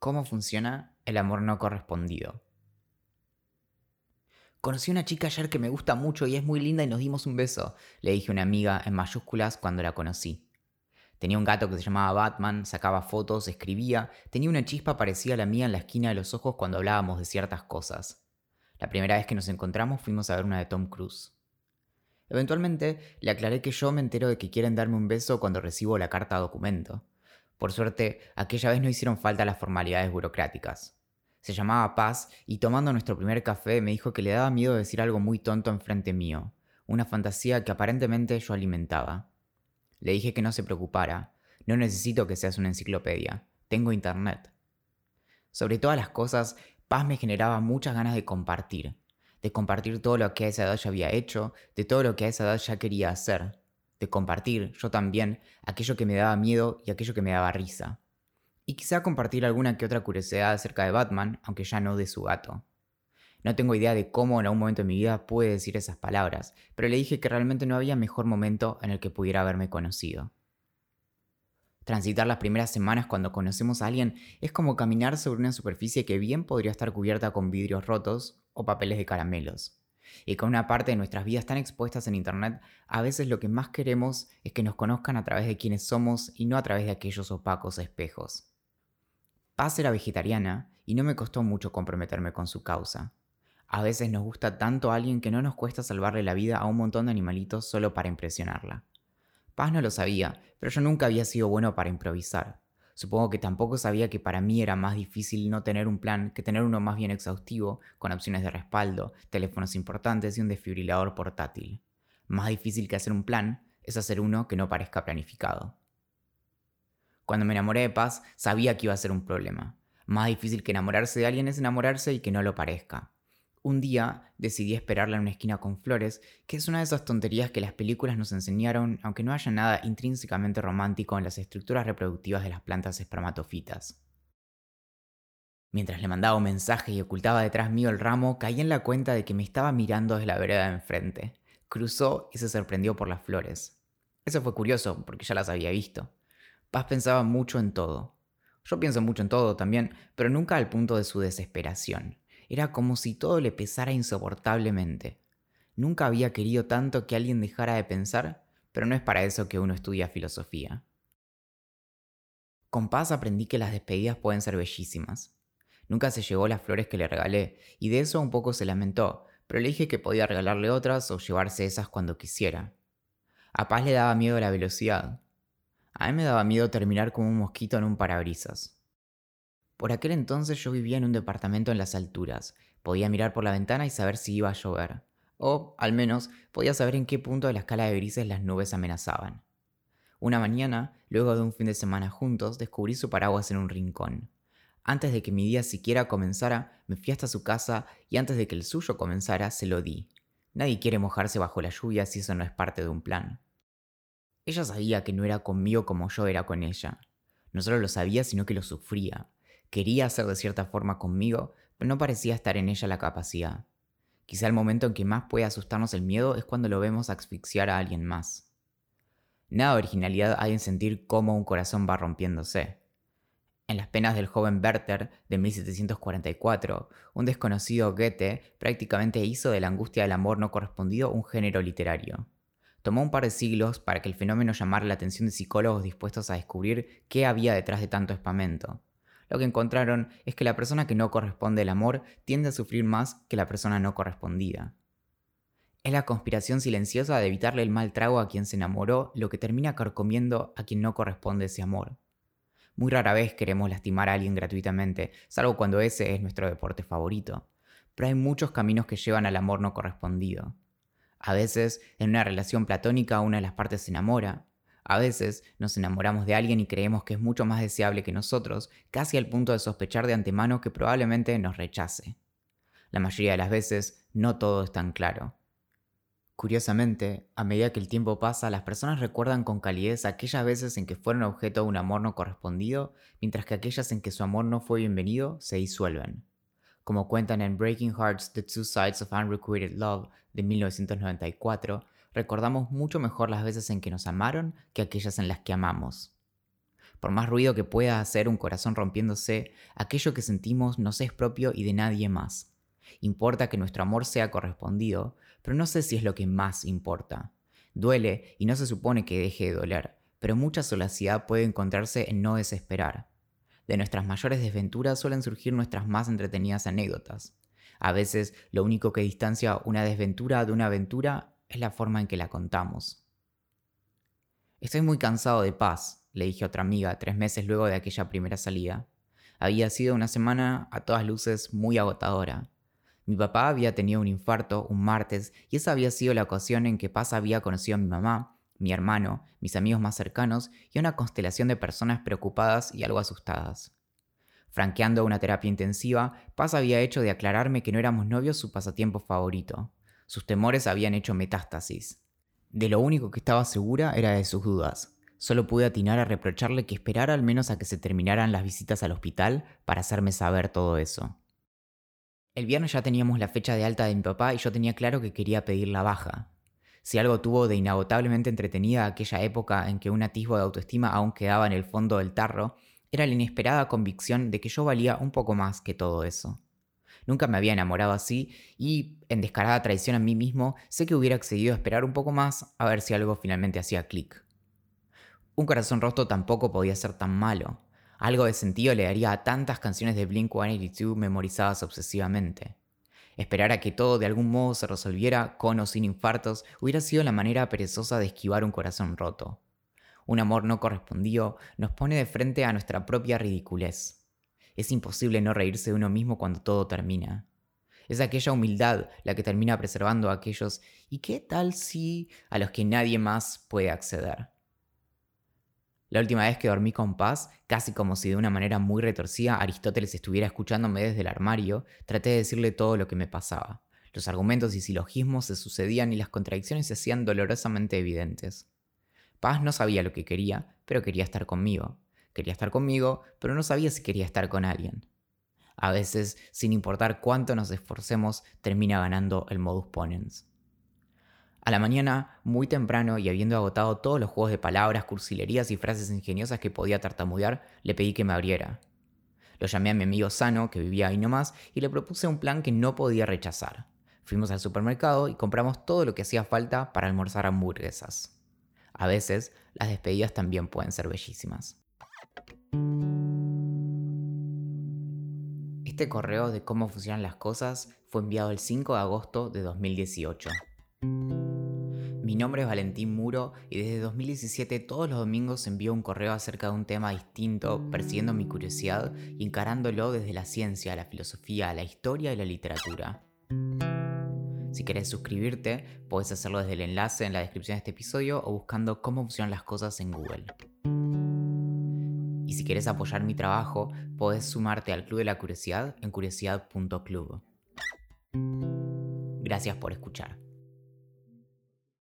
¿Cómo funciona el amor no correspondido? Conocí a una chica ayer que me gusta mucho y es muy linda y nos dimos un beso, le dije a una amiga en mayúsculas cuando la conocí. Tenía un gato que se llamaba Batman, sacaba fotos, escribía, tenía una chispa parecida a la mía en la esquina de los ojos cuando hablábamos de ciertas cosas. La primera vez que nos encontramos fuimos a ver una de Tom Cruise. Eventualmente le aclaré que yo me entero de que quieren darme un beso cuando recibo la carta documento. Por suerte, aquella vez no hicieron falta las formalidades burocráticas. Se llamaba Paz y tomando nuestro primer café me dijo que le daba miedo decir algo muy tonto enfrente mío, una fantasía que aparentemente yo alimentaba. Le dije que no se preocupara, no necesito que seas una enciclopedia, tengo internet. Sobre todas las cosas, Paz me generaba muchas ganas de compartir, de compartir todo lo que a esa edad ya había hecho, de todo lo que a esa edad ya quería hacer, de compartir, yo también, aquello que me daba miedo y aquello que me daba risa. Y quizá compartir alguna que otra curiosidad acerca de Batman, aunque ya no de su gato. No tengo idea de cómo en algún momento de mi vida pude decir esas palabras, pero le dije que realmente no había mejor momento en el que pudiera haberme conocido. Transitar las primeras semanas cuando conocemos a alguien es como caminar sobre una superficie que bien podría estar cubierta con vidrios rotos o papeles de caramelos y con una parte de nuestras vidas tan expuestas en Internet, a veces lo que más queremos es que nos conozcan a través de quienes somos y no a través de aquellos opacos espejos. Paz era vegetariana y no me costó mucho comprometerme con su causa. A veces nos gusta tanto a alguien que no nos cuesta salvarle la vida a un montón de animalitos solo para impresionarla. Paz no lo sabía, pero yo nunca había sido bueno para improvisar. Supongo que tampoco sabía que para mí era más difícil no tener un plan que tener uno más bien exhaustivo, con opciones de respaldo, teléfonos importantes y un desfibrilador portátil. Más difícil que hacer un plan es hacer uno que no parezca planificado. Cuando me enamoré de Paz, sabía que iba a ser un problema. Más difícil que enamorarse de alguien es enamorarse y que no lo parezca. Un día decidí esperarla en una esquina con flores, que es una de esas tonterías que las películas nos enseñaron, aunque no haya nada intrínsecamente romántico en las estructuras reproductivas de las plantas espermatofitas. Mientras le mandaba un mensaje y ocultaba detrás mío el ramo, caí en la cuenta de que me estaba mirando desde la vereda de enfrente. Cruzó y se sorprendió por las flores. Eso fue curioso, porque ya las había visto. Paz pensaba mucho en todo. Yo pienso mucho en todo también, pero nunca al punto de su desesperación. Era como si todo le pesara insoportablemente. Nunca había querido tanto que alguien dejara de pensar, pero no es para eso que uno estudia filosofía. Con paz aprendí que las despedidas pueden ser bellísimas. Nunca se llevó las flores que le regalé, y de eso un poco se lamentó, pero le dije que podía regalarle otras o llevarse esas cuando quisiera. A Paz le daba miedo la velocidad. A mí me daba miedo terminar como un mosquito en un parabrisas. Por aquel entonces yo vivía en un departamento en las alturas. Podía mirar por la ventana y saber si iba a llover. O, al menos, podía saber en qué punto de la escala de grises las nubes amenazaban. Una mañana, luego de un fin de semana juntos, descubrí su paraguas en un rincón. Antes de que mi día siquiera comenzara, me fui hasta su casa y antes de que el suyo comenzara, se lo di. Nadie quiere mojarse bajo la lluvia si eso no es parte de un plan. Ella sabía que no era conmigo como yo era con ella. No solo lo sabía, sino que lo sufría. Quería hacer de cierta forma conmigo, pero no parecía estar en ella la capacidad. Quizá el momento en que más puede asustarnos el miedo es cuando lo vemos asfixiar a alguien más. Nada de originalidad hay en sentir cómo un corazón va rompiéndose. En las penas del joven Werther de 1744, un desconocido Goethe prácticamente hizo de la angustia del amor no correspondido un género literario. Tomó un par de siglos para que el fenómeno llamara la atención de psicólogos dispuestos a descubrir qué había detrás de tanto espamento lo que encontraron es que la persona que no corresponde al amor tiende a sufrir más que la persona no correspondida. Es la conspiración silenciosa de evitarle el mal trago a quien se enamoró lo que termina carcomiendo a quien no corresponde ese amor. Muy rara vez queremos lastimar a alguien gratuitamente, salvo cuando ese es nuestro deporte favorito. Pero hay muchos caminos que llevan al amor no correspondido. A veces, en una relación platónica, una de las partes se enamora, a veces nos enamoramos de alguien y creemos que es mucho más deseable que nosotros, casi al punto de sospechar de antemano que probablemente nos rechace. La mayoría de las veces no todo es tan claro. Curiosamente, a medida que el tiempo pasa, las personas recuerdan con calidez aquellas veces en que fueron objeto de un amor no correspondido, mientras que aquellas en que su amor no fue bienvenido se disuelven. Como cuentan en Breaking Hearts The Two Sides of Unrequited Love de 1994, recordamos mucho mejor las veces en que nos amaron que aquellas en las que amamos. Por más ruido que pueda hacer un corazón rompiéndose, aquello que sentimos nos es propio y de nadie más. Importa que nuestro amor sea correspondido, pero no sé si es lo que más importa. Duele y no se supone que deje de doler, pero mucha solacidad puede encontrarse en no desesperar. De nuestras mayores desventuras suelen surgir nuestras más entretenidas anécdotas. A veces lo único que distancia una desventura de una aventura es la forma en que la contamos. Estoy muy cansado de paz, le dije a otra amiga tres meses luego de aquella primera salida. Había sido una semana a todas luces muy agotadora. Mi papá había tenido un infarto un martes y esa había sido la ocasión en que Paz había conocido a mi mamá, mi hermano, mis amigos más cercanos y una constelación de personas preocupadas y algo asustadas. Franqueando una terapia intensiva, Paz había hecho de aclararme que no éramos novios su pasatiempo favorito. Sus temores habían hecho metástasis. De lo único que estaba segura era de sus dudas. Solo pude atinar a reprocharle que esperara al menos a que se terminaran las visitas al hospital para hacerme saber todo eso. El viernes ya teníamos la fecha de alta de mi papá y yo tenía claro que quería pedir la baja. Si algo tuvo de inagotablemente entretenida aquella época en que un atisbo de autoestima aún quedaba en el fondo del tarro, era la inesperada convicción de que yo valía un poco más que todo eso. Nunca me había enamorado así y, en descarada traición a mí mismo, sé que hubiera accedido a esperar un poco más a ver si algo finalmente hacía clic. Un corazón roto tampoco podía ser tan malo. Algo de sentido le daría a tantas canciones de Blink 182 memorizadas obsesivamente. Esperar a que todo de algún modo se resolviera con o sin infartos hubiera sido la manera perezosa de esquivar un corazón roto. Un amor no correspondido nos pone de frente a nuestra propia ridiculez. Es imposible no reírse de uno mismo cuando todo termina. Es aquella humildad la que termina preservando a aquellos y qué tal si a los que nadie más puede acceder. La última vez que dormí con paz, casi como si de una manera muy retorcida Aristóteles estuviera escuchándome desde el armario, traté de decirle todo lo que me pasaba. Los argumentos y silogismos se sucedían y las contradicciones se hacían dolorosamente evidentes. Paz no sabía lo que quería, pero quería estar conmigo. Quería estar conmigo, pero no sabía si quería estar con alguien. A veces, sin importar cuánto nos esforcemos, termina ganando el modus ponens. A la mañana, muy temprano y habiendo agotado todos los juegos de palabras, cursilerías y frases ingeniosas que podía tartamudear, le pedí que me abriera. Lo llamé a mi amigo Sano, que vivía ahí nomás, y le propuse un plan que no podía rechazar. Fuimos al supermercado y compramos todo lo que hacía falta para almorzar hamburguesas. A veces, las despedidas también pueden ser bellísimas. Este correo de cómo funcionan las cosas fue enviado el 5 de agosto de 2018. Mi nombre es Valentín Muro y desde 2017 todos los domingos envío un correo acerca de un tema distinto, persiguiendo mi curiosidad y encarándolo desde la ciencia, la filosofía, la historia y la literatura. Si querés suscribirte, puedes hacerlo desde el enlace en la descripción de este episodio o buscando cómo funcionan las cosas en Google. Quieres apoyar mi trabajo, puedes sumarte al Club de la Curiosidad en curiosidad.club. Gracias por escuchar.